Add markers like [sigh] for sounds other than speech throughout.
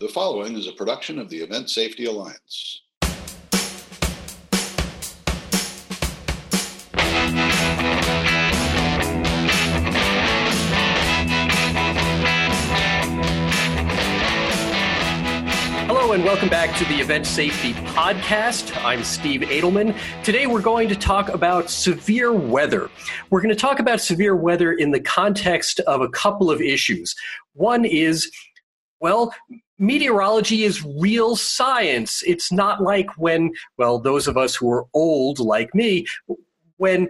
The following is a production of the Event Safety Alliance. Hello and welcome back to the Event Safety Podcast. I'm Steve Adelman. Today we're going to talk about severe weather. We're going to talk about severe weather in the context of a couple of issues. One is, well, meteorology is real science. It's not like when, well, those of us who are old like me, when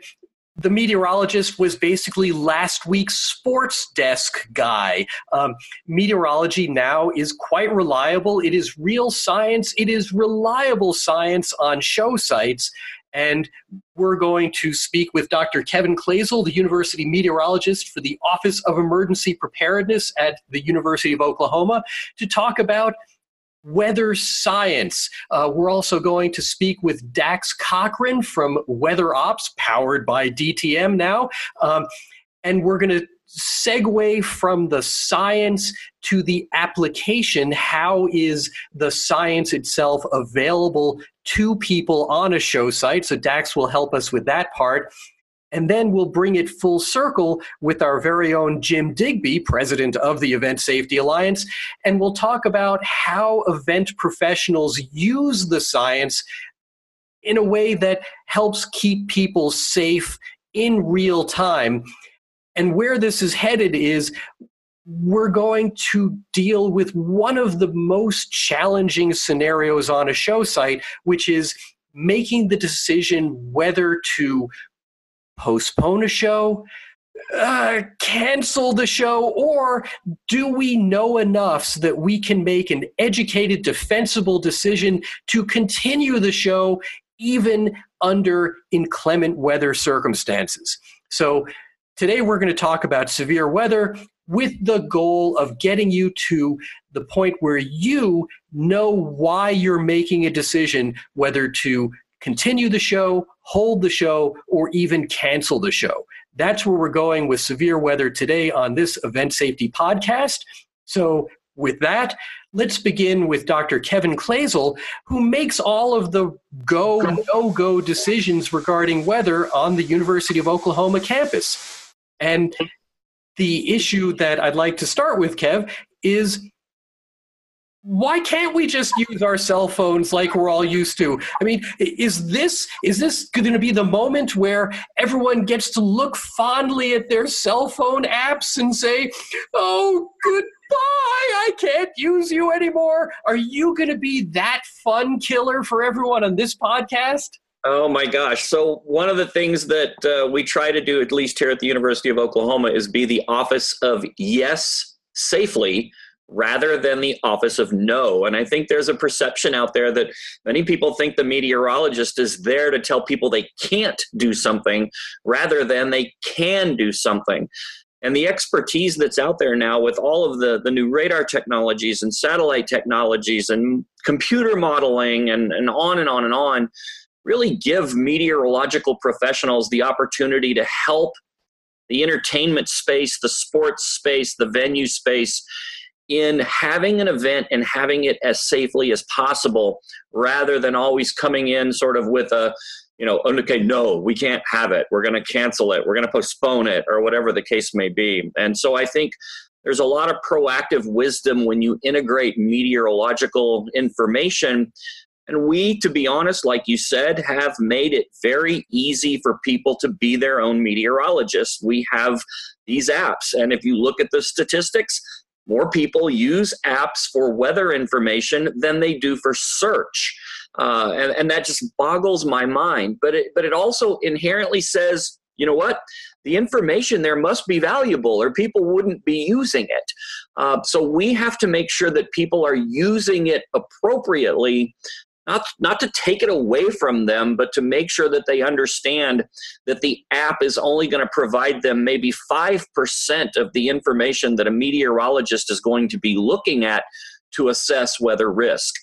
the meteorologist was basically last week's sports desk guy. Um, meteorology now is quite reliable. It is real science. It is reliable science on show sites. And we're going to speak with Dr. Kevin Kloesel, the university meteorologist for the Office of Emergency Preparedness at the University of Oklahoma, to talk about weather science. Uh, we're also going to speak with Dax Cochran from Weather Ops, powered by DTN now. Um, and we're going to segue from the science to the application. How is the science itself available to people on a show site? So Dax will help us with that part. And then we'll bring it full circle with our very own Jim Digby, president of the Event Safety Alliance. And we'll talk about how event professionals use the science in a way that helps keep people safe in real time. And where this is headed is we're going to deal with one of the most challenging scenarios on a show site, which is making the decision whether to postpone a show, uh, cancel the show, or do we know enough so that we can make an educated, defensible decision to continue the show even under inclement weather circumstances? So, today we're going to talk about severe weather with the goal of getting you to the point where you know why you're making a decision whether to continue the show, hold the show, or even cancel the show. That's where we're going with severe weather today on this event safety podcast. So, with that, let's begin with Dr. Kevin Kloesel, who makes all of the go, no go decisions regarding weather on the University of Oklahoma campus. And the issue that I'd like to start with, Kev, is why can't we just use our cell phones like we're all used to? I mean is this is this going to be the moment where everyone gets to look fondly at their cell phone apps and say oh goodbye i can't use you anymore. Are you going to be that fun killer for everyone on this podcast Oh my gosh. So, one of the things that uh, we try to do, at least here at the University of Oklahoma, is be the office of yes safely rather than the office of no. And I think there's a perception out there that many people think the meteorologist is there to tell people they can't do something rather than they can do something. And the expertise that's out there now with all of the, the new radar technologies and satellite technologies and computer modeling and, and on and on and on really give meteorological professionals the opportunity to help the entertainment space, the sports space, the venue space in having an event and having it as safely as possible rather than always coming in sort of with a you know oh, okay no we can't have it. We're going to cancel it. We're going to postpone it or whatever the case may be. And so i think there's a lot of proactive wisdom when you integrate meteorological information and we, to be honest, like you said, have made it very easy for people to be their own meteorologists. We have these apps. And if you look at the statistics, more people use apps for weather information than they do for search. Uh, and, and that just boggles my mind. But it, but it also inherently says, you know what? The information there must be valuable, or people wouldn't be using it. Uh, so we have to make sure that people are using it appropriately not not to take it away from them but to make sure that they understand that the app is only going to provide them maybe 5% of the information that a meteorologist is going to be looking at to assess weather risk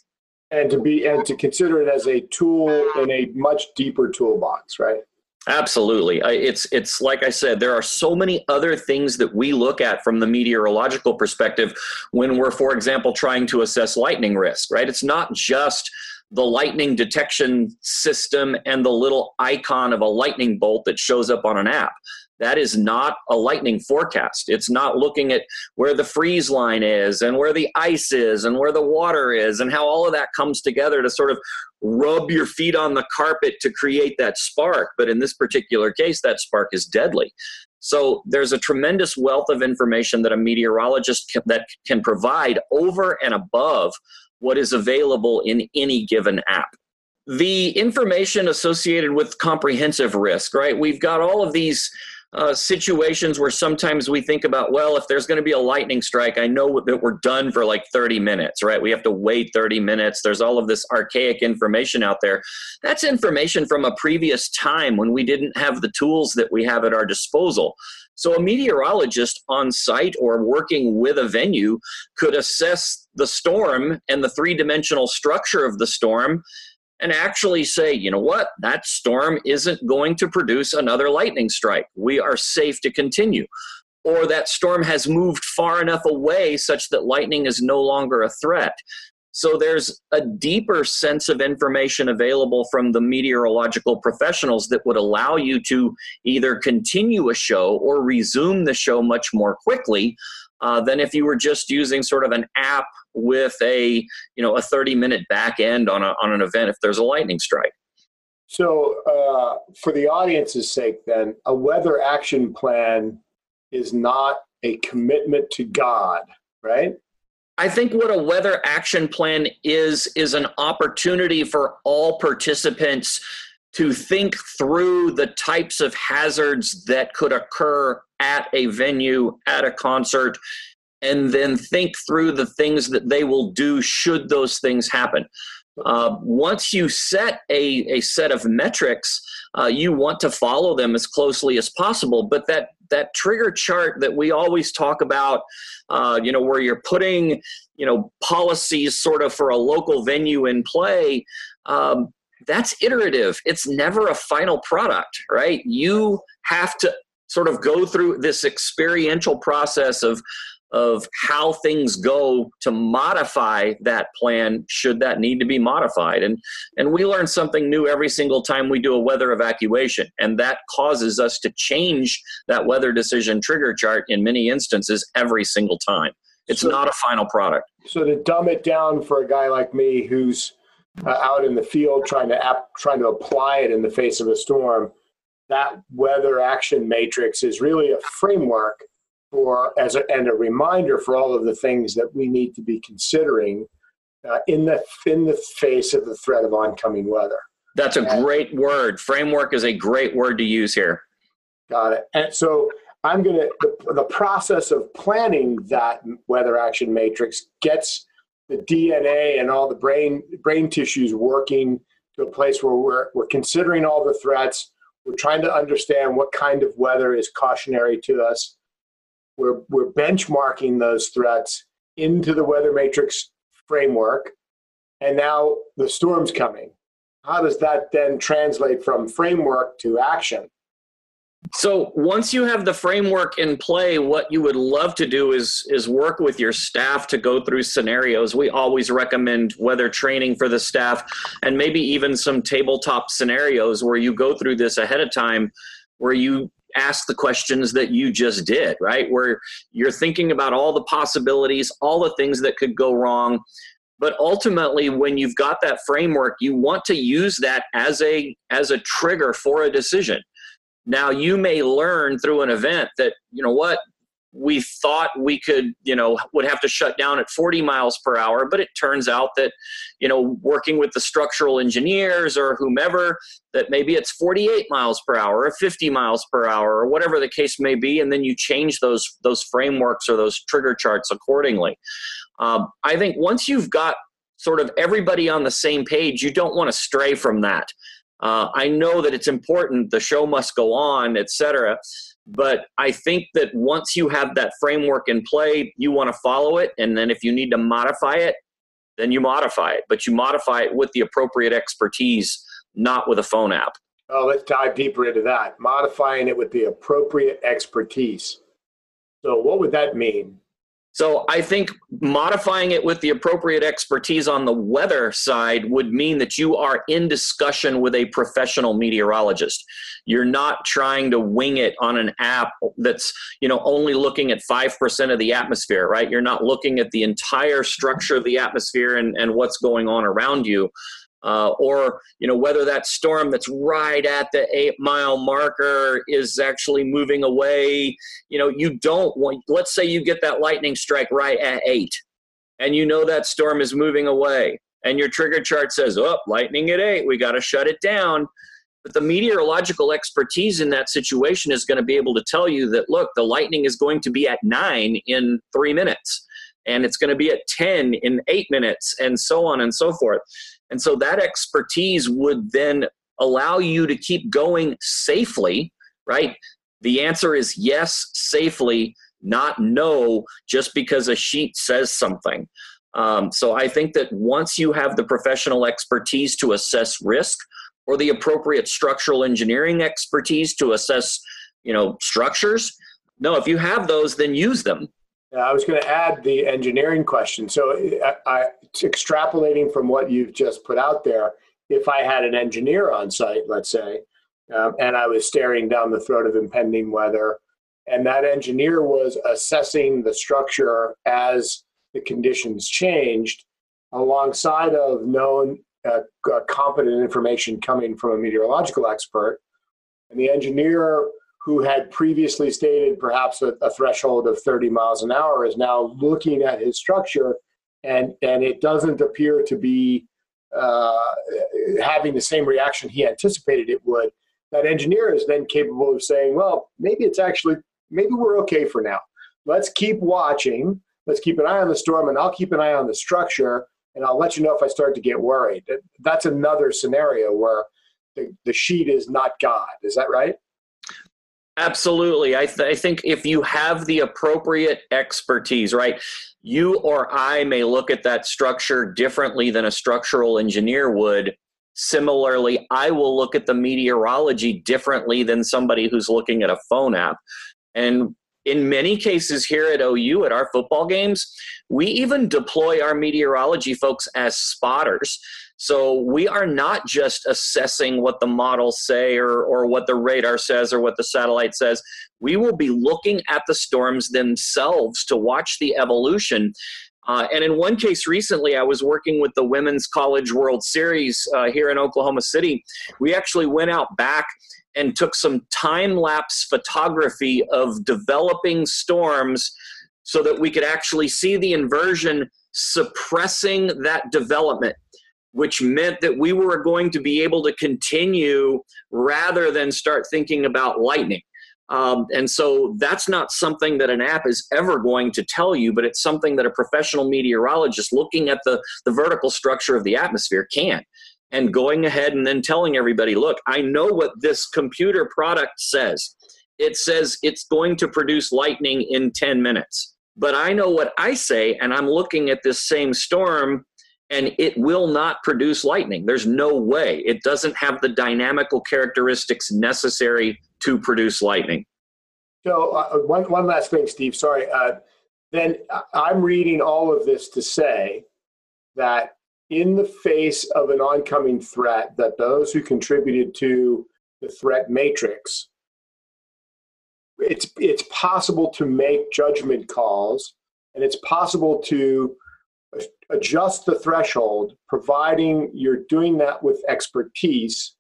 and to be and to consider it as a tool in a much deeper toolbox right Absolutely. It's it's like I said there are so many other things that we look at from the meteorological perspective when we're for example trying to assess lightning risk, right? It's not just the lightning detection system and the little icon of a lightning bolt that shows up on an app. That is not a lightning forecast. It's not looking at where the freeze line is and where the ice is and where the water is and how all of that comes together to sort of rub your feet on the carpet to create that spark. But in this particular case, that spark is deadly. So there's a tremendous wealth of information that a meteorologist can, that can provide over and above what is available in any given app. The information associated with comprehensive risk, right? We've got all of these uh, situations where sometimes we think about, well, if there's going to be a lightning strike, I know that we're done for like 30 minutes, right? We have to wait 30 minutes. There's all of this archaic information out there. That's information from a previous time when we didn't have the tools that we have at our disposal. So, a meteorologist on site or working with a venue could assess the storm and the three dimensional structure of the storm and actually say, you know what, that storm isn't going to produce another lightning strike. We are safe to continue. Or that storm has moved far enough away such that lightning is no longer a threat. So there's a deeper sense of information available from the meteorological professionals that would allow you to either continue a show or resume the show much more quickly uh, than if you were just using sort of an app with a you know a 30 minute back end on, a, on an event if there's a lightning strike. So, uh, for the audience's sake, then, a weather action plan is not a commitment to God, right? I think what a weather action plan is, is an opportunity for all participants to think through the types of hazards that could occur at a venue, at a concert, and then think through the things that they will do should those things happen. Uh, once you set a, a set of metrics, uh, you want to follow them as closely as possible. But that that trigger chart that we always talk about, uh, you know, where you're putting, you know, policies sort of for a local venue in play. Um, that's iterative. It's never a final product, right? You have to sort of go through this experiential process of of how things go to modify that plan should that need to be modified. And and we learn something new every single time we do a weather evacuation. And that causes us to change that weather decision trigger chart in many instances every single time. It's so, not a final product. So to dumb it down for a guy like me who's uh, out in the field trying to ap- trying to apply it in the face of a storm that weather action matrix is really a framework for as a, and a reminder for all of the things that we need to be considering uh, in the in the face of the threat of oncoming weather. That's a and, great word. Framework is a great word to use here. Got it. And so I'm going to the, the process of planning that weather action matrix gets the DNA and all the brain brain tissues working to a place where we're we're considering all the threats. We're trying to understand what kind of weather is cautionary to us we're, we're benchmarking those threats into the weather matrix framework. And now the storm's coming. How does that then translate from framework to action? So once you have the framework in play, what you would love to do is is work with your staff to go through scenarios. We always recommend weather training for the staff and maybe even some tabletop scenarios where you go through this ahead of time where you ask the questions that you just did, right? Where you're thinking about all the possibilities, all the things that could go wrong. But ultimately, when you've got that framework, you want to use that as a as a trigger for a decision. Now, you may learn through an event that, you know what, we thought we could, you know, would have to shut down at 40 miles per hour, but it turns out that, you know, working with the structural engineers or whomever, that maybe it's 48 miles per hour or 50 miles per hour or whatever the case may be, and then you change those those frameworks or those trigger charts accordingly. Um, I think once you've got sort of everybody on the same page, you don't want to stray from that. Uh, I know that it's important; the show must go on, et cetera but I think that once you have that framework in play, you want to follow it. And then if you need to modify it, then you modify it. But you modify it with the appropriate expertise, not with a phone app. Oh, let's dive deeper into that. Modifying it with the appropriate expertise. So, what would that mean? So I think modifying it with the appropriate expertise on the weather side would mean that you are in discussion with a professional meteorologist. You're not trying to wing it on an app that's, you know, only looking at 5% of the atmosphere, right? You're not looking at the entire structure of the atmosphere and, and what's going on around you uh, or you know whether that storm that's right at the eight mile marker is actually moving away you know you don't want let's say you get that lightning strike right at eight and you know that storm is moving away and your trigger chart says oh lightning at eight we got to shut it down. But the meteorological expertise in that situation is going to be able to tell you that look the lightning is going to be at nine in three minutes and it's going to be at 10 in eight minutes and so on and so forth and so that expertise would then allow you to keep going safely, right? The answer is yes, safely, not no, just because a sheet says something. Um, so I think that once you have the professional expertise to assess risk or the appropriate structural engineering expertise to assess, you know, structures, no, if you have those, then use them. I was going to add the engineering question. So, I, I, extrapolating from what you've just put out there, if I had an engineer on site, let's say, um, and I was staring down the throat of impending weather, and that engineer was assessing the structure as the conditions changed, alongside of known uh, competent information coming from a meteorological expert, and the engineer who had previously stated perhaps a, a, threshold of 30 miles an hour is now looking at his structure and and it doesn't appear to be uh, having the same reaction he anticipated it would. That engineer is then capable of saying well maybe it's actually maybe we're okay for now. Let's keep watching. Let's keep an eye on the storm and i'll keep an eye on the structure and i'll let you know if i start to get worried. That's another scenario where the, the sheet is not god. Is that right Absolutely. I, th- I think if you have the appropriate expertise, right, you or I may look at that structure differently than a structural engineer would. Similarly, I will look at the meteorology differently than somebody who's looking at a phone app. And in many cases here at OU at our football games, we even deploy our meteorology folks as spotters. So we are not just assessing what the models say or, or what the radar says or what the satellite says. We will be looking at the storms themselves to watch the evolution. Uh, and in one case recently, I was working with the Women's College World Series uh, here in Oklahoma City. We actually went out back and took some time lapse photography of developing storms so that we could actually see the inversion suppressing that development which meant that we were going to be able to continue rather than start thinking about lightning. Um, and so that's not something that an app is ever going to tell you, but it's something that a professional meteorologist looking at the, the vertical structure of the atmosphere can. And going ahead and then telling everybody, look, I know what this computer product says. It says it's going to produce lightning in 10 minutes. But I know what I say, and I'm looking at this same storm and it will not produce lightning. There's no way. It doesn't have the dynamical characteristics necessary to produce lightning. So, uh, one, one last thing, Steve, sorry. Uh, then I'm reading all of this to say that in the face of an oncoming threat, that those who contributed to the threat matrix, it's, it's possible to make judgment calls and it's possible to adjust the threshold, providing you're doing that with expertise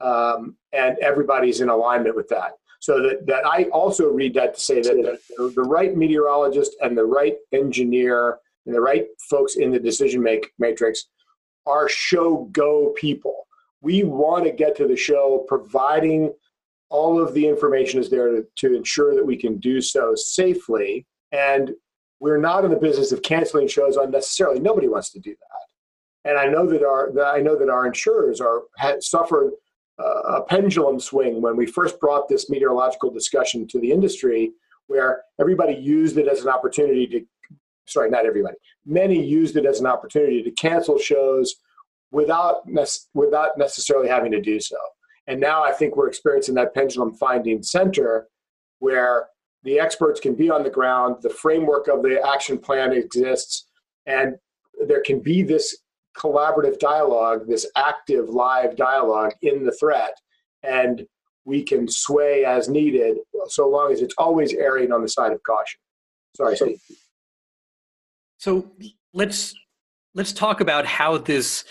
um, and everybody's in alignment with that. So that, that I also read that to say that the, the right meteorologist and the right engineer and the right folks in the decision make matrix are show go people. We want to get to the show providing all of the information is there to, to ensure that we can do so safely. And we're not in the business of canceling shows unnecessarily. Nobody wants to do that. And I know that our that I know that our insurers are suffered a pendulum swing when we first brought this meteorological discussion to the industry, where everybody used it as an opportunity to sorry, not everybody, many used it as an opportunity to cancel shows without without necessarily having to do so. And now I think we're experiencing that pendulum finding center where the experts can be on the ground, the framework of the action plan exists, and there can be this collaborative dialogue, this active live dialogue in the threat. And we can sway as needed so long as it's always erring on the side of caution. Sorry, Steve. So let's let's talk about how this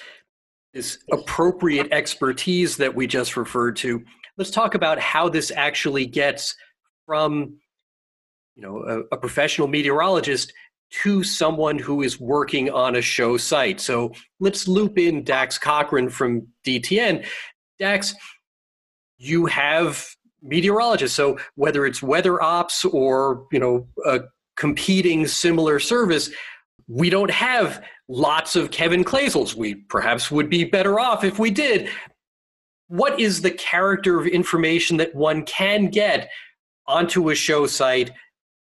this appropriate expertise that we just referred to. Let's talk about how this actually gets from you know a, a professional meteorologist to someone who is working on a show site. So let's loop in Dax Cochran from DTN. Dax, you have meteorologists. So whether it's weather ops or you know a competing similar service, we don't have lots of Kevin Kloesels. We perhaps would be better off if we did. What is the character of information that one can get onto a show site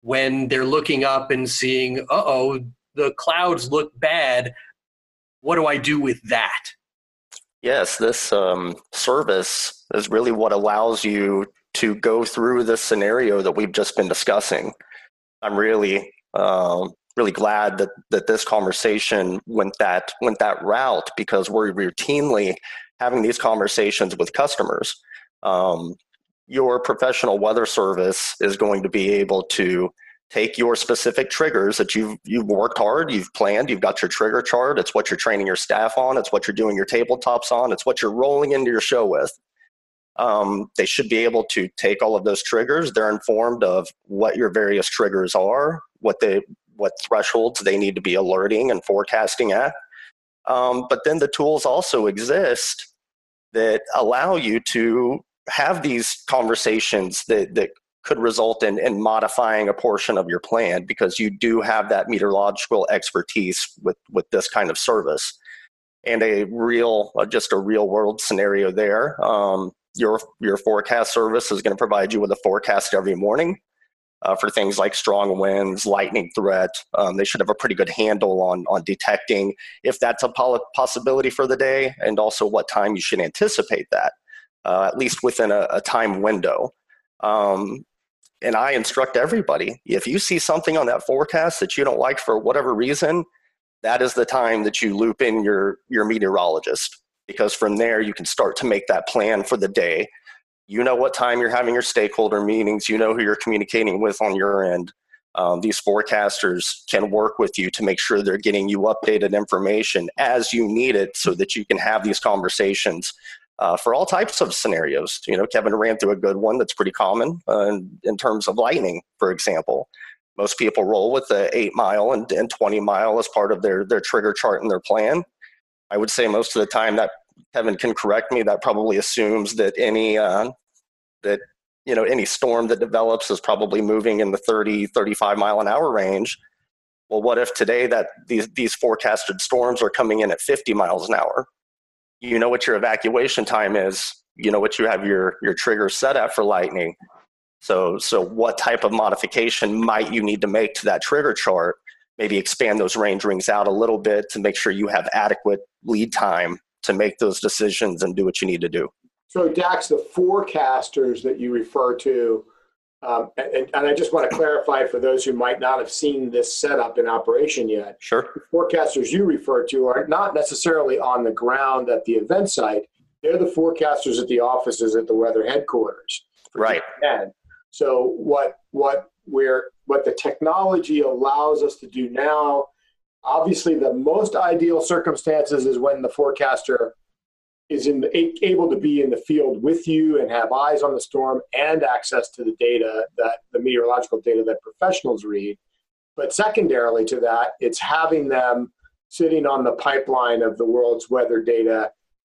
when they're looking up and seeing, uh oh, the clouds look bad? What do I do with that? Yes, this um, service is really what allows you to go through the scenario that we've just been discussing. I'm really, um, really glad that that this conversation went that went that route because we're routinely having these conversations with customers. Um, your professional weather service is going to be able to take your specific triggers that you've you've worked hard, you've planned, you've got your trigger chart. It's what you're training your staff on. It's what you're doing your tabletops on. It's what you're rolling into your show with. Um, they should be able to take all of those triggers. They're informed of what your various triggers are, what they what thresholds they need to be alerting and forecasting at. Um, but then the tools also exist that allow you to have these conversations that, that could result in, in modifying a portion of your plan because you do have that meteorological expertise with, with this kind of service and a real uh, just a real world scenario there um, your your forecast service is going to provide you with a forecast every morning uh, for things like strong winds, lightning threat. Um, they should have a pretty good handle on on detecting if that's a possibility for the day, and also what time you should anticipate that, uh, at least within a, a time window. Um, and I instruct everybody if you see something on that forecast that you don't like for whatever reason, that is the time that you loop in your your meteorologist because from there you can start to make that plan for the day. You know what time you're having your stakeholder meetings. You know who you're communicating with on your end. Um, these forecasters can work with you to make sure they're getting you updated information as you need it so that you can have these conversations uh, for all types of scenarios. You know, Kevin ran through a good one that's pretty common uh, in, in, terms of lightning, for example. Most people roll with the eight mile and, and 20 mile as part of their, their trigger chart and their plan. I would say most of the time that Kevin can correct me. That probably assumes that any uh, that you know any storm that develops is probably moving in the 30 35 mile an hour range well what if today that these these forecasted storms are coming in at 50 miles an hour you know what your evacuation time is you know what you have your your trigger set at for lightning. So so what type of modification might you need to make to that trigger chart? Maybe expand those range rings out a little bit to make sure you have adequate lead time to make those decisions and do what you need to do. So dax the forecasters that you refer to um, and, and, I just want to clarify for those who might not have seen this setup in operation yet. Sure. The forecasters you refer to are not necessarily on the ground at the event site. They're the forecasters at the offices at the weather headquarters. Right. And so what what we're what the technology allows us to do now, obviously the most ideal circumstances is when the forecaster is in the, able to be in the field with you and have eyes on the storm and access to the data that the meteorological data that professionals read. But secondarily to that, it's having them sitting on the pipeline of the world's weather data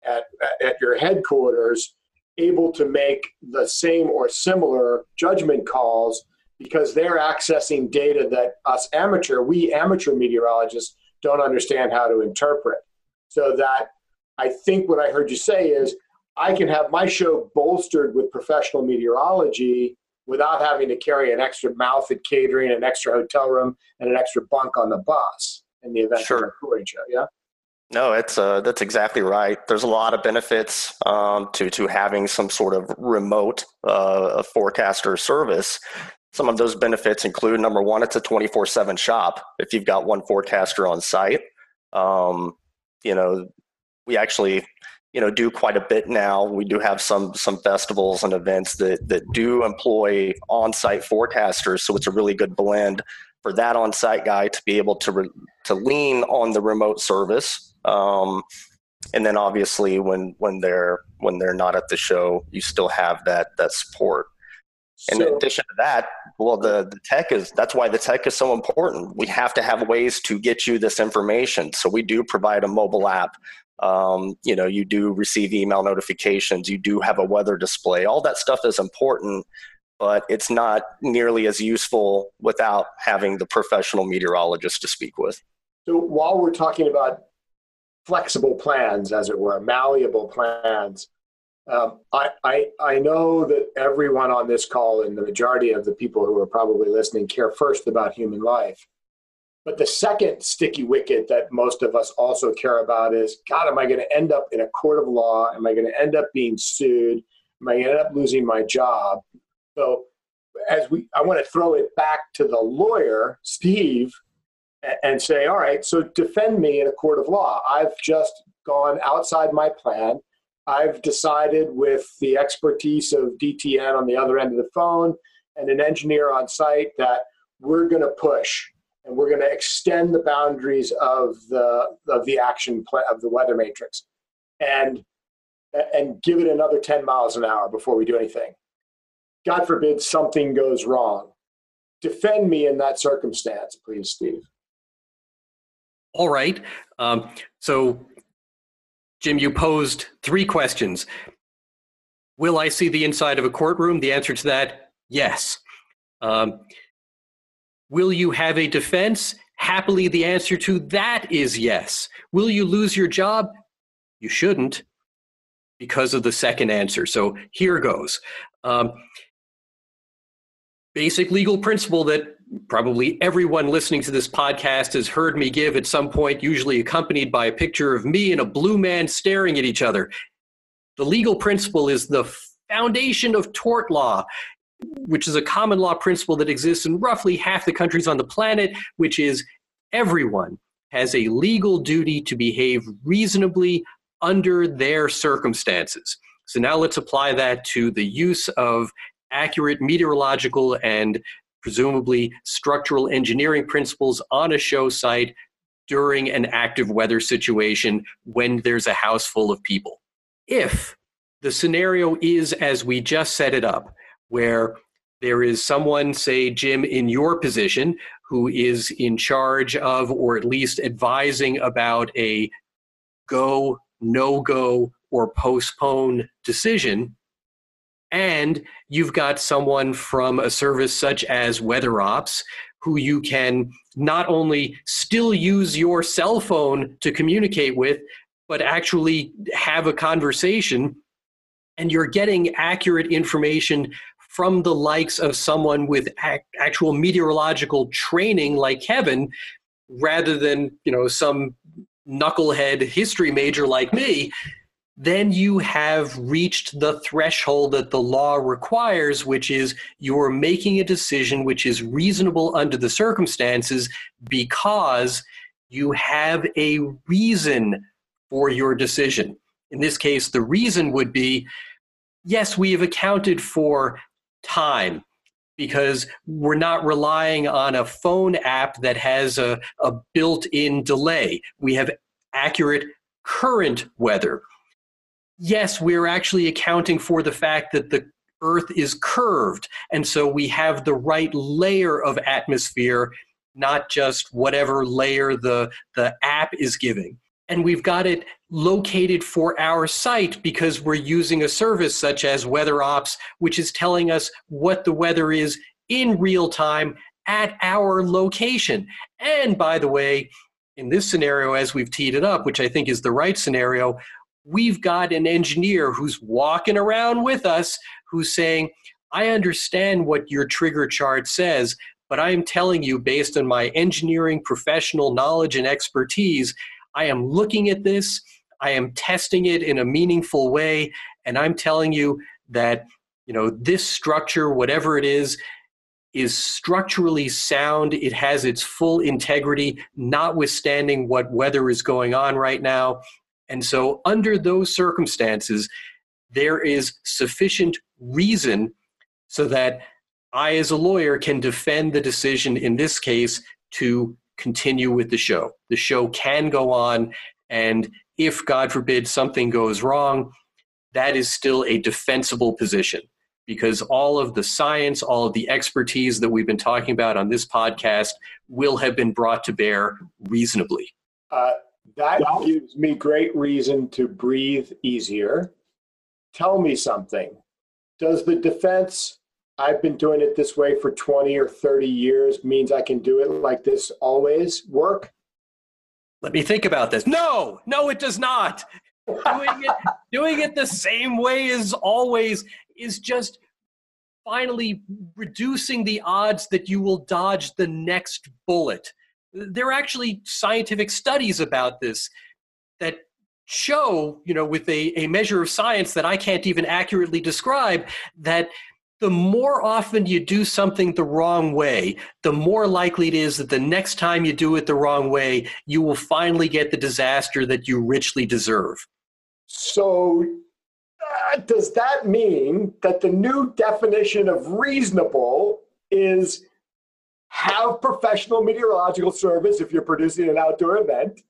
at, at your headquarters, able to make the same or similar judgment calls because they're accessing data that us amateur, we amateur meteorologists don't understand how to interpret. So that I think what I heard you say is I can have my show bolstered with professional meteorology without having to carry an extra mouth at catering, an extra hotel room, and an extra bunk on the bus in the event sure. of a touring show. Yeah. No, it's uh, that's exactly right. There's a lot of benefits um, to to having some sort of remote uh, forecaster service. Some of those benefits include number one, it's a 24 7 shop if you've got one forecaster on site. Um, you know, we actually you know do quite a bit now we do have some some festivals and events that that do employ on-site forecasters so it's a really good blend for that on-site guy to be able to re, to lean on the remote service um, and then obviously when when they're when they're not at the show you still have that that support in So- addition to that, well, the, the tech is that's why the tech is so important. We have to have ways to get you this information. So we do provide a mobile app. Um, you know, you do receive email notifications. You do have a weather display. All that stuff is important, but it's not nearly as useful without having the professional meteorologist to speak with. So while we're talking about flexible plans, as it were, malleable plans, um, I, I, I know that everyone on this call and the majority of the people who are probably listening care first about human life. But the second sticky wicket that most of us also care about is God, am I going to end up in a court of law? Am I going to end up being sued? Am I going to end up losing my job? So, as we, I want to throw it back to the lawyer, Steve, and say, all right, so defend me in a court of law. I've just gone outside my plan. I've decided with the expertise of DTN on the other end of the phone and an engineer on site that we're going to push and we're going to extend the boundaries of the of the action plan of the weather matrix and and give it another 10 miles an hour before we do anything. God forbid something goes wrong. Defend me in that circumstance, please, Steve. All right. Um, so, Jim, you posed three questions. Will I see the inside of a courtroom? The answer to that, yes. Um, will you have a defense? Happily, the answer to that is yes. Will you lose your job? You shouldn't because of the second answer. So here goes. Um, basic legal principle that probably everyone listening to this podcast has heard me give at some point, usually accompanied by a picture of me and a blue man staring at each other. The legal principle is the foundation of tort law, which is a common law principle that exists in roughly half the countries on the planet, which is everyone has a legal duty to behave reasonably under their circumstances. So now let's apply that to the use of accurate meteorological and presumably structural engineering principles on a show site during an active weather situation when there's a house full of people. If the scenario is as we just set it up, where there is someone, say, Jim, in your position, who is in charge of or at least advising about a go, no go, or postpone decision, and you've got someone from a service such as WeatherOps who you can not only still use your cell phone to communicate with, but actually have a conversation, and you're getting accurate information from the likes of someone with ac- actual meteorological training like Kevin, rather than you know some knucklehead history major like me then you have reached the threshold that the law requires, which is you're making a decision which is reasonable under the circumstances because you have a reason for your decision. In this case, the reason would be yes, we have accounted for time because we're not relying on a phone app that has a, a built in delay. We have accurate current weather yes, we're actually accounting for the fact that the Earth is curved. And so we have the right layer of atmosphere, not just whatever layer the, the app is giving. And we've got it located for our site because we're using a service such as WeatherOps, which is telling us what the weather is in real time at our location. And by the way, in this scenario, as we've teed it up, which I think is the right scenario, we've got an engineer who's walking around with us who's saying, I understand what your trigger chart says, but I am telling you, based on my engineering professional knowledge and expertise, I am looking at this, I am testing it in a meaningful way, and I'm telling you that you know this structure, whatever it is, is structurally sound. It has its full integrity, notwithstanding what weather is going on right now. And so, under those circumstances, there is sufficient reason so that I, as a lawyer, can defend the decision in this case to continue with the show. The show can go on, and if, God forbid, something goes wrong, that is still a defensible position because all of the science, all of the expertise that we've been talking about on this podcast will have been brought to bear reasonably. Uh, that gives me great reason to breathe easier. Tell me something. Does the defense, I've been doing it this way for 20 or 30 years, means I can do it like this always work? Let me think about this. No, no, it does not. doing it, [laughs] doing it the same way as always is just finally reducing the odds that you will dodge the next bullet. There are actually scientific studies about this that show, you know, with a, a measure of science that I can't even accurately describe, that the more often you do something the wrong way, the more likely it is that the next time you do it the wrong way, you will finally get the disaster that you richly deserve. So uh, does that mean that the new definition of reasonable is have professional meteorological service if you're producing an outdoor event,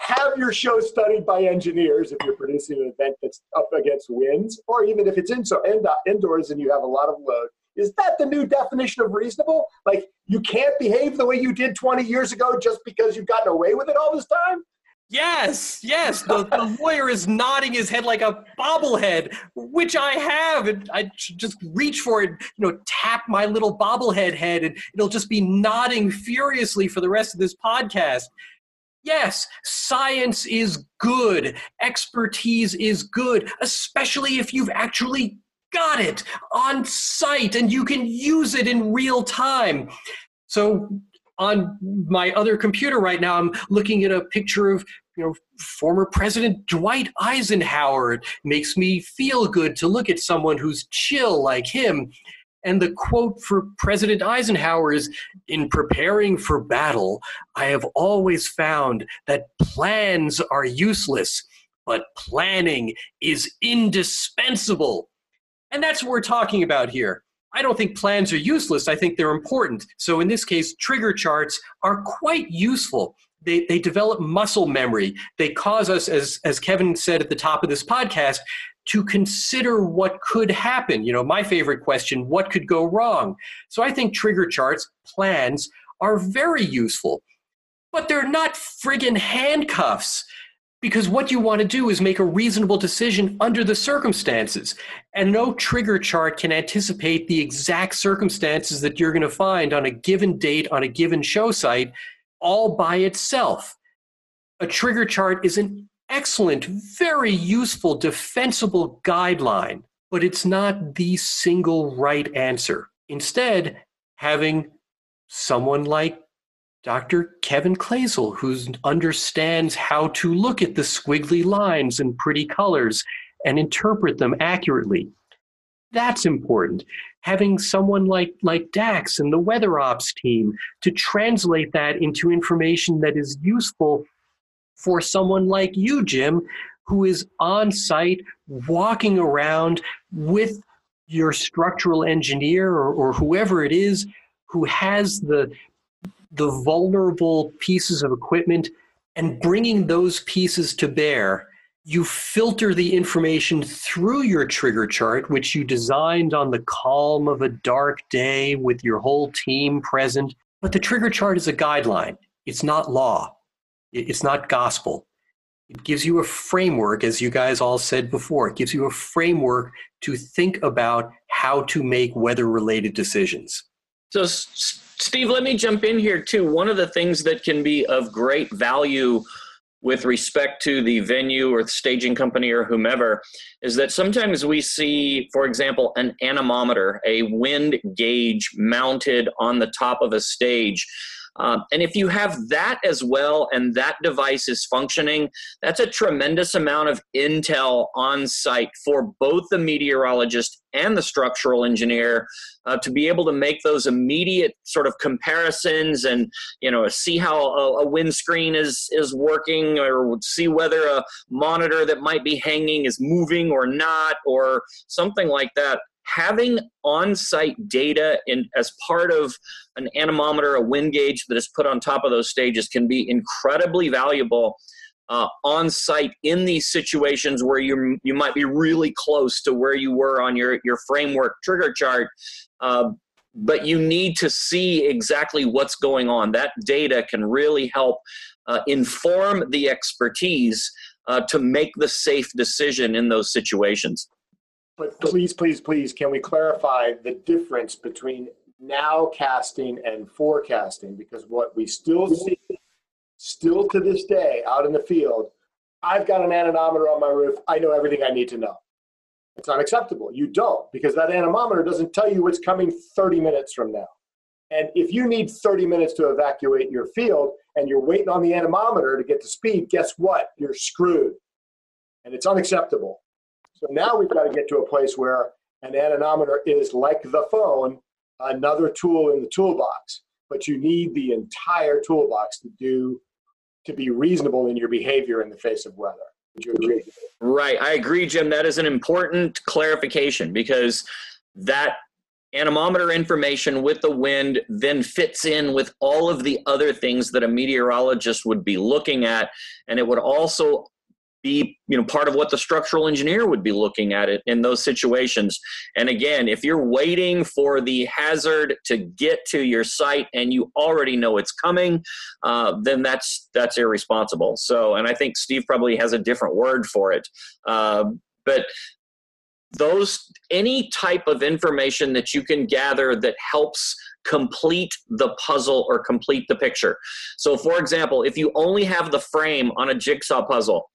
have your show studied by engineers if you're producing an event that's up against winds, or even if it's in so indoors and you have a lot of load. Is that the new definition of reasonable? Like you can't behave the way you did 20 years ago just because you've gotten away with it all this time? Yes, yes. The, the [laughs] lawyer is nodding his head like a bobblehead, which I have. And I just reach for it, you know, tap my little bobblehead head, and it'll just be nodding furiously for the rest of this podcast. Yes, science is good. Expertise is good, especially if you've actually got it on site and you can use it in real time. So on my other computer right now, I'm looking at a picture of you know former President Dwight Eisenhower. It makes me feel good to look at someone who's chill like him. And the quote for President Eisenhower is In preparing for battle, I have always found that plans are useless, but planning is indispensable. And that's what we're talking about here. I don't think plans are useless. I think they're important. So in this case, trigger charts are quite useful. They, they develop muscle memory. They cause us, as, as Kevin said at the top of this podcast, to consider what could happen. You know, my favorite question, what could go wrong? So I think trigger charts, plans, are very useful. But they're not friggin' handcuffs because what you want to do is make a reasonable decision under the circumstances. And no trigger chart can anticipate the exact circumstances that you're going to find on a given date on a given show site all by itself. A trigger chart is an excellent, very useful, defensible guideline, but it's not the single right answer. Instead, having someone like Dr. Kevin Kloesel, who understands how to look at the squiggly lines and pretty colors and interpret them accurately. That's important. Having someone like, like Dax and the weather ops team to translate that into information that is useful for someone like you, Jim, who is on site walking around with your structural engineer or, or whoever it is who has the the vulnerable pieces of equipment and bringing those pieces to bear, you filter the information through your trigger chart, which you designed on the calm of a dark day with your whole team present. But the trigger chart is a guideline, it's not law, it's not gospel. It gives you a framework, as you guys all said before, it gives you a framework to think about how to make weather related decisions. So, Steve, let me jump in here too. One of the things that can be of great value with respect to the venue or the staging company or whomever is that sometimes we see, for example, an anemometer, a wind gauge mounted on the top of a stage. Um, and if you have that as well and that device is functioning, that's a tremendous amount of intel on site for both the meteorologist and the structural engineer uh, to be able to make those immediate sort of comparisons and you know see how a, a windscreen is is working or see whether a monitor that might be hanging is moving or not or something like that having on-site data in, as part of an anemometer, a wind gauge that is put on top of those stages can be incredibly valuable uh, on site in these situations where you you might be really close to where you were on your your framework trigger chart. Uh, but you need to see exactly what's going on. That data can really help uh, inform the expertise uh, to make the safe decision in those situations. But please, please, please, can we clarify the difference between nowcasting and forecasting? Because what we still see still to this day out in the field, I've got an anemometer on my roof. I know everything I need to know. It's unacceptable. You don't because that anemometer doesn't tell you what's coming 30 minutes from now. And if you need 30 minutes to evacuate your field and you're waiting on the anemometer to get to speed, guess what? You're screwed. And it's unacceptable. So now we've got to get to a place where an anemometer is like the phone, another tool in the toolbox, but you need the entire toolbox to do to be reasonable in your behavior in the face of weather. Would you agree? Right. I agree, Jim. That is an important clarification because that anemometer information with the wind then fits in with all of the other things that a meteorologist would be looking at. And it would also be you know part of what the structural engineer would be looking at it in those situations. And again if you're waiting for the hazard to get to your site and you already know it's coming uh, then that's that's irresponsible. So and i think steve probably has a different word for it. Uh, but those any type of information that you can gather that helps complete the puzzle or complete the picture. So for example if you only have the frame on a jigsaw puzzle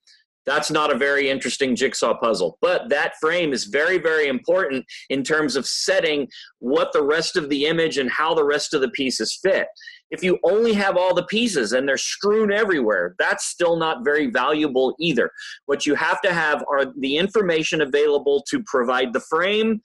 that's not a very interesting jigsaw puzzle. But that frame is very, very important in terms of setting what the rest of the image and how the rest of the pieces fit. If you only have all the pieces and they're strewn everywhere, that's still not very valuable either. What you have to have are the information available to provide the frame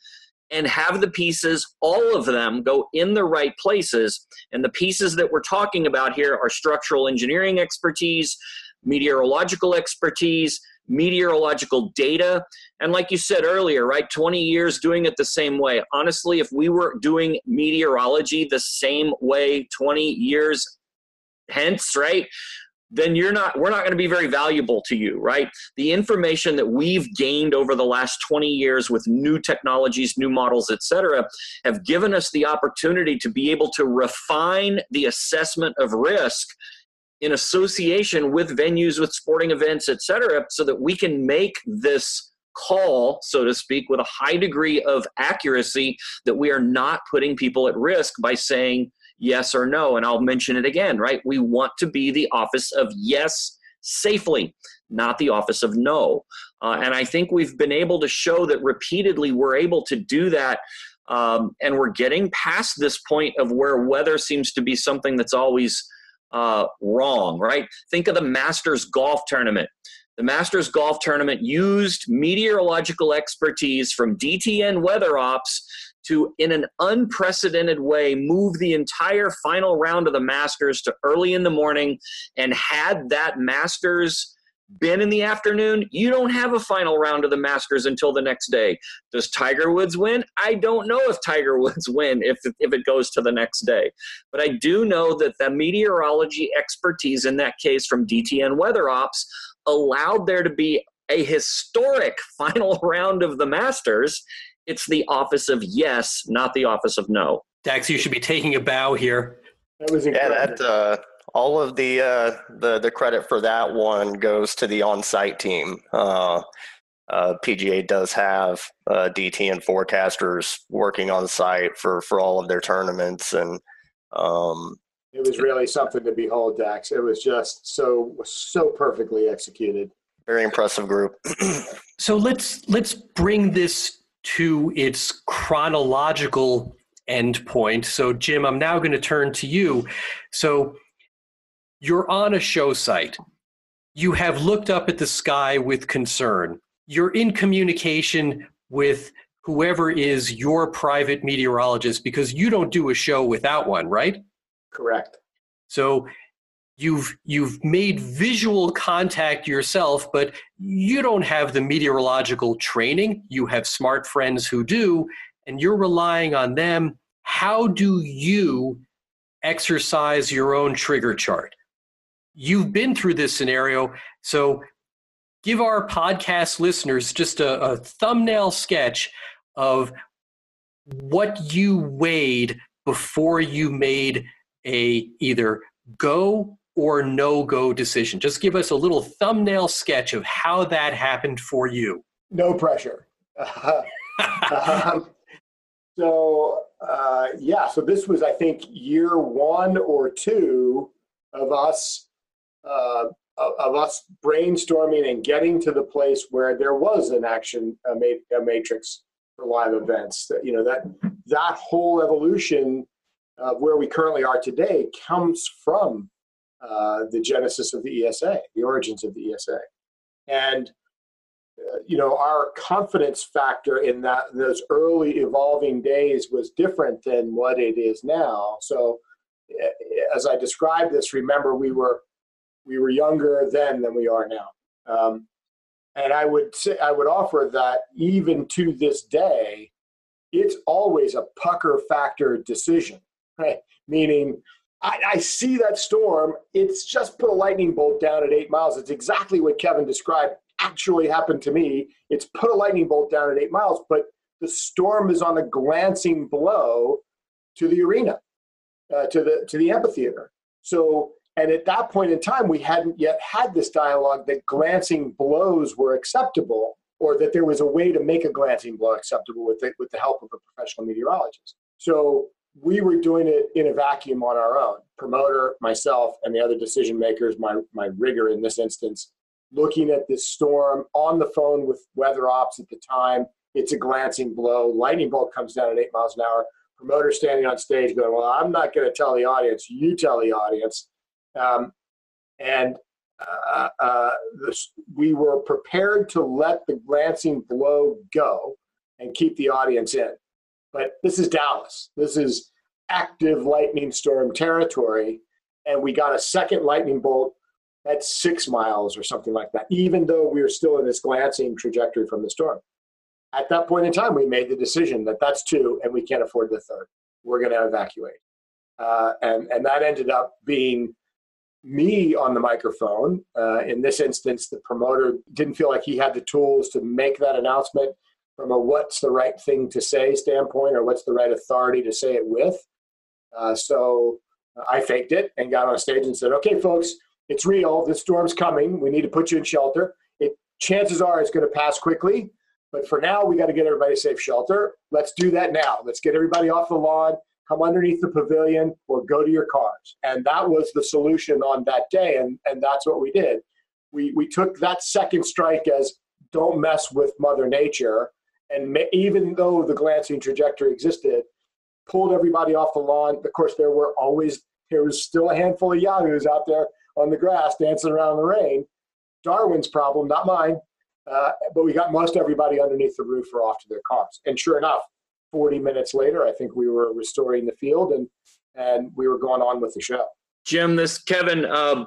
and have the pieces, all of them, go in the right places. And the pieces that we're talking about here are structural engineering expertise, meteorological expertise, meteorological data. And like you said earlier, right, 20 years doing it the same way. Honestly, if we were doing meteorology the same way 20 years hence, right, then you're not we're not going to be very valuable to you right the information that we've gained over the last 20 years with new technologies new models etc have given us the opportunity to be able to refine the assessment of risk in association with venues, with sporting events, etc., so that we can make this call, so to speak, with a high degree of accuracy that we are not putting people at risk by saying yes or no. And I'll mention it again, right? We want to be the office of yes safely, not the office of no. Uh, and I think we've been able to show that repeatedly we're able to do that. Um, and we're getting past this point of where weather seems to be something that's always uh, wrong, right? Think of the Masters Golf Tournament. The Masters Golf Tournament used meteorological expertise from DTN WeatherOps to, in an unprecedented way, move the entire final round of the Masters to early in the morning and had that Masters been in the afternoon, you don't have a final round of the Masters until the next day. Does Tiger Woods win? I don't know if Tiger [laughs] Woods win if if it goes to the next day. But I do know that the meteorology expertise in that case from DTN WeatherOps allowed there to be a historic [laughs] final round of the Masters. It's the office of yes, not the office of no. Dax, you should be taking a bow here. That was incredible. Yeah, that uh, all of the uh, the the credit for that one goes to the on-site team. Uh, uh, PGA does have uh, DTN forecasters working on site for for all of their tournaments, and um, it was really something to behold. Dax, it was just so so perfectly executed. Very impressive group. [clears throat] so let's let's bring this to its chronological end point. So, Jim, I'm now going to turn to you. So, you're on a show site. You have looked up at the sky with concern. You're in communication with whoever is your private meteorologist because you don't do a show without one, right? Correct. So you've you've made visual contact yourself but you don't have the meteorological training you have smart friends who do and you're relying on them how do you exercise your own trigger chart you've been through this scenario so give our podcast listeners just a, a thumbnail sketch of what you weighed before you made a either go or no go decision. Just give us a little thumbnail sketch of how that happened for you. No pressure. um, [laughs] so, uh, yeah, so this was, I think, year one or two of us. Uh, of us brainstorming and getting to the place where there was an action a, ma- a matrix for live events that you know that that whole evolution of where we currently are today comes from uh, the genesis of the ESA, the origins of the ESA. And uh, you know, our confidence factor in that those early evolving days was different than what it is now. So, as I described this, remember we were we were younger then than we are now. Um, and I would say I would offer that even to this day, it's always a pucker factor decision, right? Meaning I, I, see that storm. It's just put a lightning bolt down at eight miles. It's exactly what Kevin described actually happened to me. It's put a lightning bolt down at eight miles, but the storm is on a glancing blow to the arena, uh, to the to the amphitheater. So, and at that point in time, we hadn't yet had this dialogue that glancing blows were acceptable, or that there was a way to make a glancing blow acceptable with the, with the help of a professional meteorologist. So we were doing it in a vacuum on our own. Promoter, myself, and the other decision makers, my my rigger in this instance, looking at this storm on the phone with weather ops at the time. It's a glancing blow. Lightning bolt comes down at eight miles an hour. Promoter standing on stage going, "Well, I'm not going to tell the audience. You tell the audience." Um, and uh, uh, this, we were prepared to let the glancing blow go and keep the audience in. But this is Dallas. This is active lightning storm territory. And we got a second lightning bolt at six miles or something like that, even though we were still in this glancing trajectory from the storm. At that point in time, we made the decision that that's two and we can't afford the third. We're going to evacuate. Uh, and, and that ended up being me on the microphone. Uh, in this instance, the promoter didn't feel like he had the tools to make that announcement from a what's the right thing to say standpoint or what's the right authority to say it with. Uh, so I faked it and got on stage and said, okay, folks, it's real. The storm's coming. We need to put you in shelter. It, chances are it's going to pass quickly. But for now, we got to get everybody safe shelter. Let's do that now. Let's get everybody off the lawn, come underneath the pavilion, or go to your cars. And that was the solution on that day. And, and that's what we did. We, we took that second strike as don't mess with Mother Nature and even though the glancing trajectory existed, pulled everybody off the lawn. Of course, there were always there was still a handful of yahoos out there on the grass dancing around in the rain. Darwin's problem, not mine. Uh, but we got most everybody underneath the roof or off to their cars. And sure enough, 40 minutes later, I think we were restoring the field and and we were going on with the show. Jim, this Kevin, uh,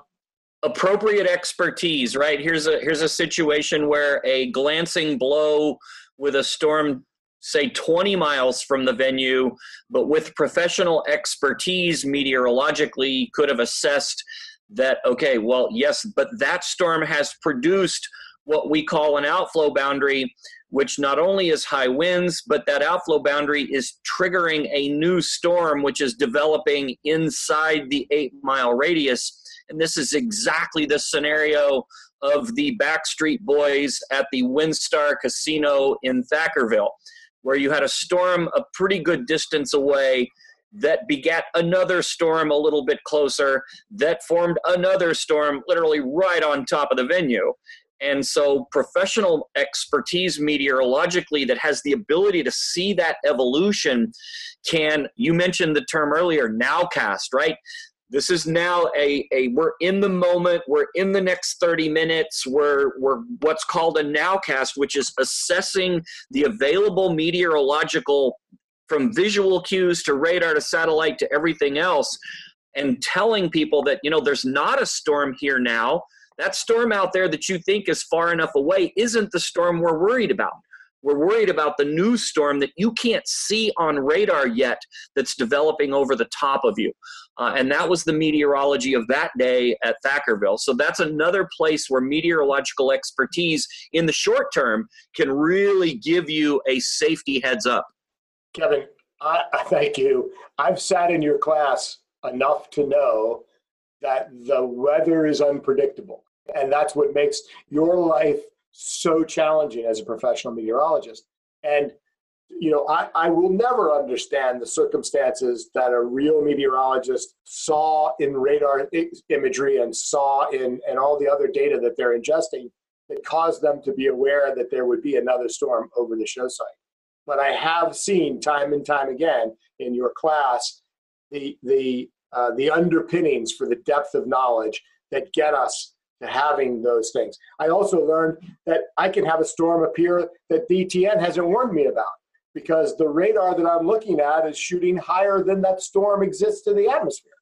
appropriate expertise, right? Here's a here's a situation where a glancing blow with a storm say 20 miles from the venue, but with professional expertise meteorologically could have assessed that, okay, well, yes, but that storm has produced what we call an outflow boundary, which not only is high winds, but that outflow boundary is triggering a new storm, which is developing inside the eight mile radius. And this is exactly the scenario of the Backstreet Boys at the WinStar Casino in Thackerville, where you had a storm a pretty good distance away that begat another storm a little bit closer that formed another storm literally right on top of the venue. And so, professional expertise meteorologically that has the ability to see that evolution can, you mentioned the term earlier, nowcast, right? This is now a, a we're in the moment, we're in the next 30 minutes, we're, we're what's called a nowcast, which is assessing the available meteorological from visual cues to radar to satellite to everything else and telling people that you know there's not a storm here now that storm out there that you think is far enough away isn't the storm we're worried about. We're worried about the new storm that you can't see on radar yet that's developing over the top of you. Uh, and that was the meteorology of that day at Thackerville. So that's another place where meteorological expertise in the short term can really give you a safety heads up. Kevin, I, thank you. I've sat in your class enough to know that the weather is unpredictable. And that's what makes your life so challenging as a professional meteorologist. And, you know, I, I will never understand the circumstances that a real meteorologist saw in radar imagery and saw in and all the other data that they're ingesting that caused them to be aware that there would be another storm over the show site. But I have seen time and time again in your class the the uh, the underpinnings for the depth of knowledge that get us to having those things. I also learned that I can have a storm appear that DTN hasn't warned me about because the radar that I'm looking at is shooting higher than that storm exists in the atmosphere.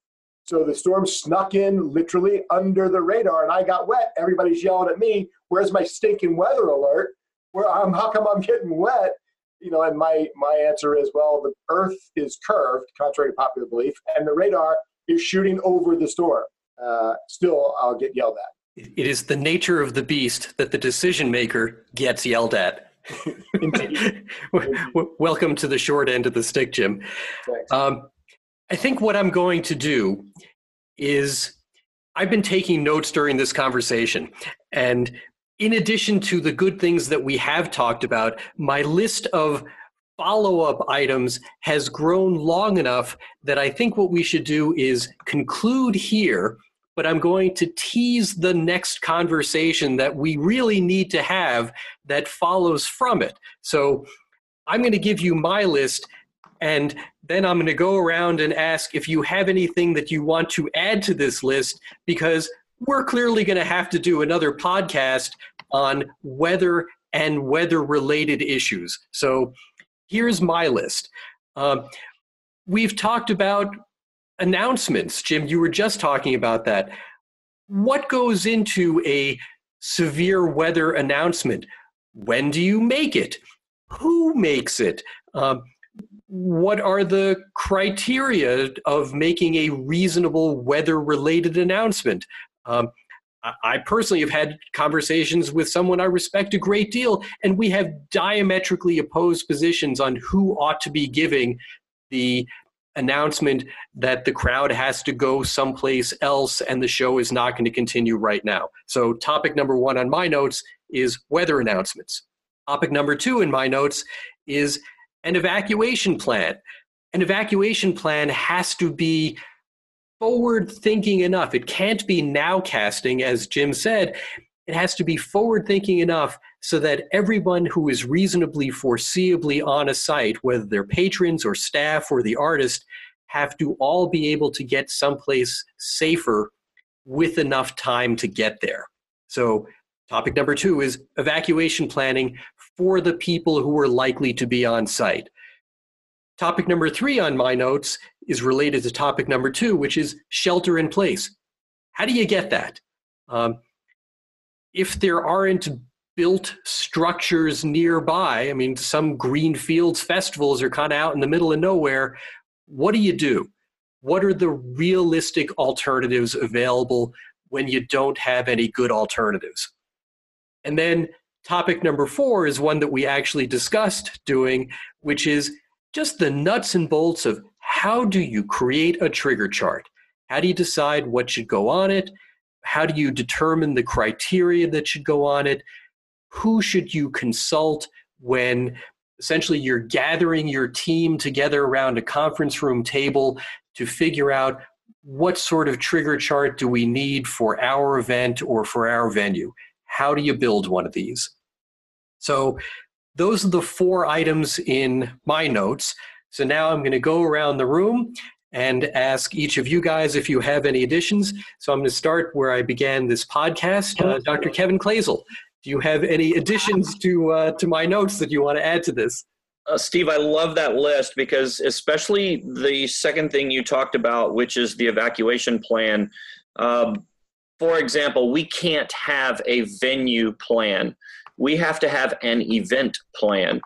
So the storm snuck in literally under the radar and I got wet. Everybody's yelling at me, where's my stinking weather alert? Where I'm how come I'm getting wet? You know, and my my answer is well, the earth is curved, contrary to popular belief, and the radar is shooting over the storm. Uh, still I'll get yelled at. It is the nature of the beast that the decision maker gets yelled at. [laughs] [laughs] Welcome to the short end of the stick, Jim. Um, I think what I'm going to do is I've been taking notes during this conversation. And in addition to the good things that we have talked about, my list of follow up items has grown long enough that I think what we should do is conclude here but I'm going to tease the next conversation that we really need to have that follows from it. So I'm going to give you my list, and then I'm going to go around and ask if you have anything that you want to add to this list, because we're clearly going to have to do another podcast on weather and weather related issues. So here's my list. Um, we've talked about announcements. Jim, you were just talking about that. What goes into a severe weather announcement? When do you make it? Who makes it? Um, what are the criteria of making a reasonable weather related announcement? Um, I personally have had conversations with someone I respect a great deal, and we have diametrically opposed positions on who ought to be giving the announcement that the crowd has to go someplace else and the show is not going to continue right now. So, topic number one on my notes is weather announcements. Topic number two in my notes is an evacuation plan. An evacuation plan has to be forward thinking enough. It can't be nowcasting, as Jim said. It has to be forward thinking enough so that everyone who is reasonably foreseeably on a site, whether they're patrons or staff or the artist, have to all be able to get someplace safer with enough time to get there. So, topic number two is evacuation planning for the people who are likely to be on site. Topic number three on my notes is related to topic number two, which is shelter in place. How do you get that? Um, if there aren't built structures nearby. I mean, some green fields festivals are kind of out in the middle of nowhere. What do you do? What are the realistic alternatives available when you don't have any good alternatives? And then topic number four is one that we actually discussed doing, which is just the nuts and bolts of how do you create a trigger chart? How do you decide what should go on it? How do you determine the criteria that should go on it? Who should you consult when essentially you're gathering your team together around a conference room table to figure out what sort of trigger chart do we need for our event or for our venue how do you build one of these? So those are the four items in my notes. So now I'm going to go around the room and ask each of you guys if you have any additions. So I'm going to start where I began this podcast. Uh, Dr. Kevin Kloesel, do you have any additions to uh, to my notes that you want to add to this? Uh, Steve, I love that list because especially the second thing you talked about, which is the evacuation plan. Um, for example, we can't have a venue plan. We have to have an event plan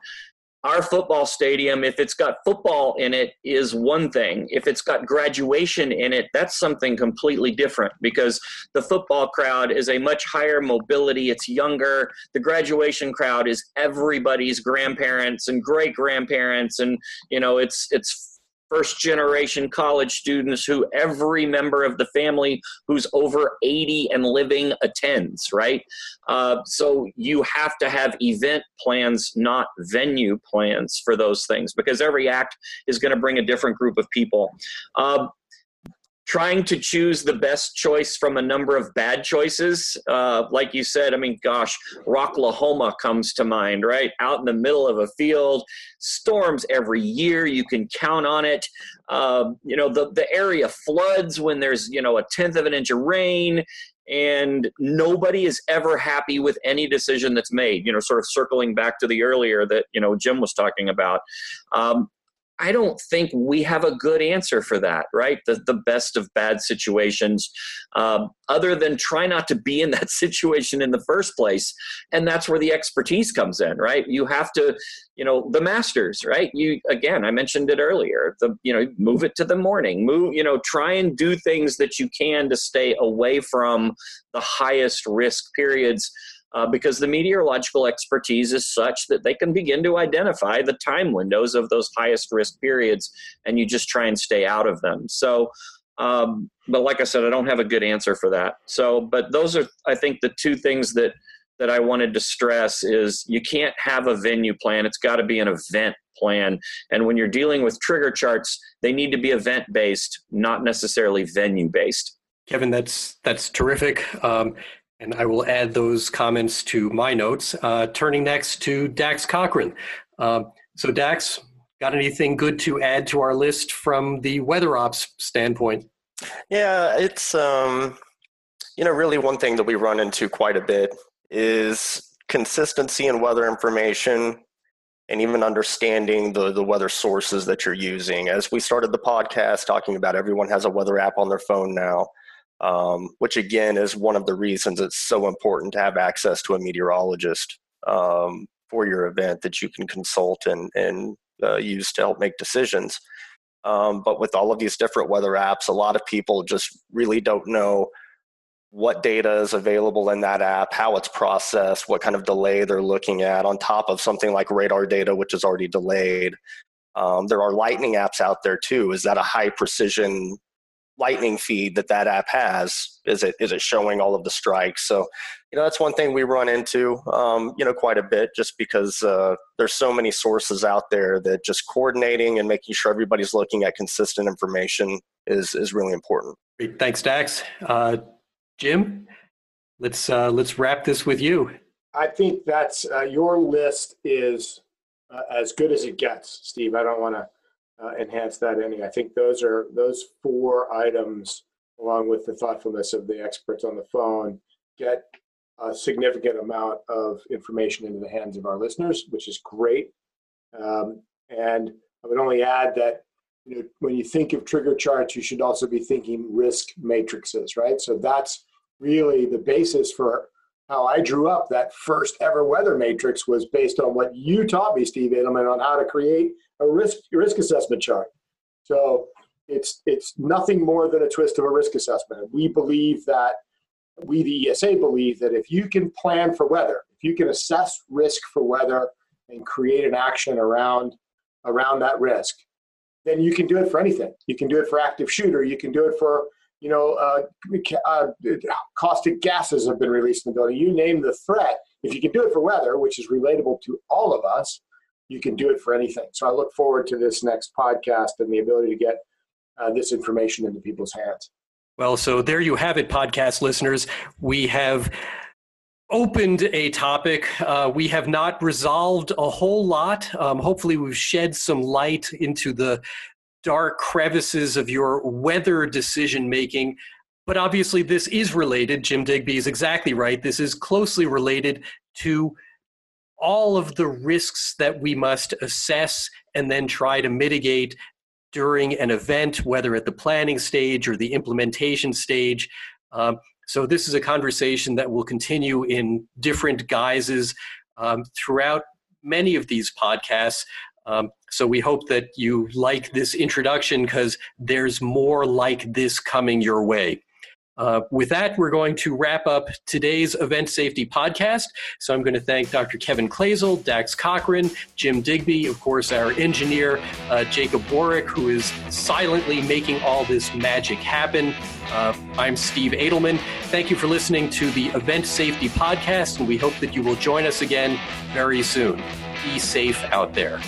our football stadium, if it's got football in it, is one thing. If it's got graduation in it, that's something completely different because the football crowd is a much higher mobility. It's younger. The graduation crowd is everybody's grandparents and great grandparents, and you know, it's it's first generation college students who every member of the family who's over 80 and living attends, right? Uh, so you have to have event plans, not venue plans for those things because every act is going to bring a different group of people. Uh, trying to choose the best choice from a number of bad choices. Uh, like you said, I mean, gosh, Rocklahoma comes to mind, right? Out in the middle of a field, storms every year. You can count on it. Uh, you know, the, the area floods when there's, you know, a tenth of an inch of rain. And nobody is ever happy with any decision that's made. You know, sort of circling back to the earlier that you know Jim was talking about. Um, I don't think we have a good answer for that, right? The, the best of bad situations, um, other than try not to be in that [laughs] situation in the first place. And that's where the expertise comes in, right? You have to, you know, the masters, right? You, again, I mentioned it earlier, the, you know, move it to the morning, move, you know, try and do things that you can to stay away from the highest risk periods uh, because the meteorological expertise is such that they can begin to identify the time windows of those highest risk periods, and you just try and stay out of them. So, um, but like I said, I don't have a good answer for that. So, but those are, I think, the two things that that I wanted to stress is you can't have a venue plan. It's got to be an event plan. And when you're dealing with trigger charts, they need to be event based, not necessarily venue based. Kevin, that's that's terrific. Um, and I will add those comments to my notes. Uh, turning next to Dax Cochran. Uh, so, Dax, got anything good to add to our list from the weather ops standpoint? Yeah, it's um, you know really one thing that we run into quite a bit is consistency in weather information and even understanding the the weather sources that you're using. As we started the podcast talking about everyone has a weather app on their phone now um, which again is one of the reasons it's so important to have access to a meteorologist um, for your event that you can consult and, and uh, use to help make decisions. Um, but with all of these different weather apps, a lot of people just really don't know what data is available in that app, how it's processed, what kind of delay they're looking at, on top of something like radar data, which is already delayed. Um, there are lightning apps out there too. Is that a high precision lightning feed that that app has is it is it showing all of the strikes. So you know that's one thing we run into um, you know quite a bit just because uh, there's so many sources out there that just coordinating and making sure everybody's looking at consistent information is is really important. Great. thanks dax. Uh, jim let's uh, let's wrap this with you. I think that's uh, your list is uh, as good as it gets steve. I don't want to uh, enhance that any. I think those are those four items, along with the thoughtfulness of the experts on the phone, get a significant amount of information into the hands of our listeners, which is great. Um, and I would only add that you know, when you think of trigger charts, you should also be thinking risk matrices, right? So that's really the basis for how I drew up that first ever weather matrix was based on what you taught me, Steve Adelman, on how to create a risk risk assessment chart. So it's it's nothing more than a twist of a risk assessment. we believe that we the ESA believe that if you can plan for weather, if you can assess risk for weather and create an action around around that risk, then you can do it for anything. You can do it for active shooter. You can do it for you know, uh, uh, caustic gases have been released in the building. You name the threat. If you can do it for weather, which is relatable to all of us, you can do it for anything. So I look forward to this next podcast and the ability to get uh, this information into people's hands. Well, so there you have it, podcast listeners. We have opened a topic. Uh, we have not resolved a whole lot. Um, hopefully, we've shed some light into the dark crevices of your weather decision making. But obviously, this is related. Jim Digby is exactly right. This is closely related to all of the risks that we must assess and then try to mitigate during an event, whether at the planning stage or the implementation stage. Um, so, this is a conversation that will continue in different guises um, throughout many of these podcasts. Um, so, we hope that you like this introduction because there's more like this coming your way. Uh, with that, we're going to wrap up today's event safety podcast. So I'm going to thank Dr. Kevin Kloesel, Dax Cochran, Jim Digby, of course, our engineer, uh, Jacob Warwick, who is silently making all this magic happen. Uh, I'm Steve Adelman. Thank you for listening to the Event Safety Podcast, and we hope that you will join us again very soon. Be safe out there.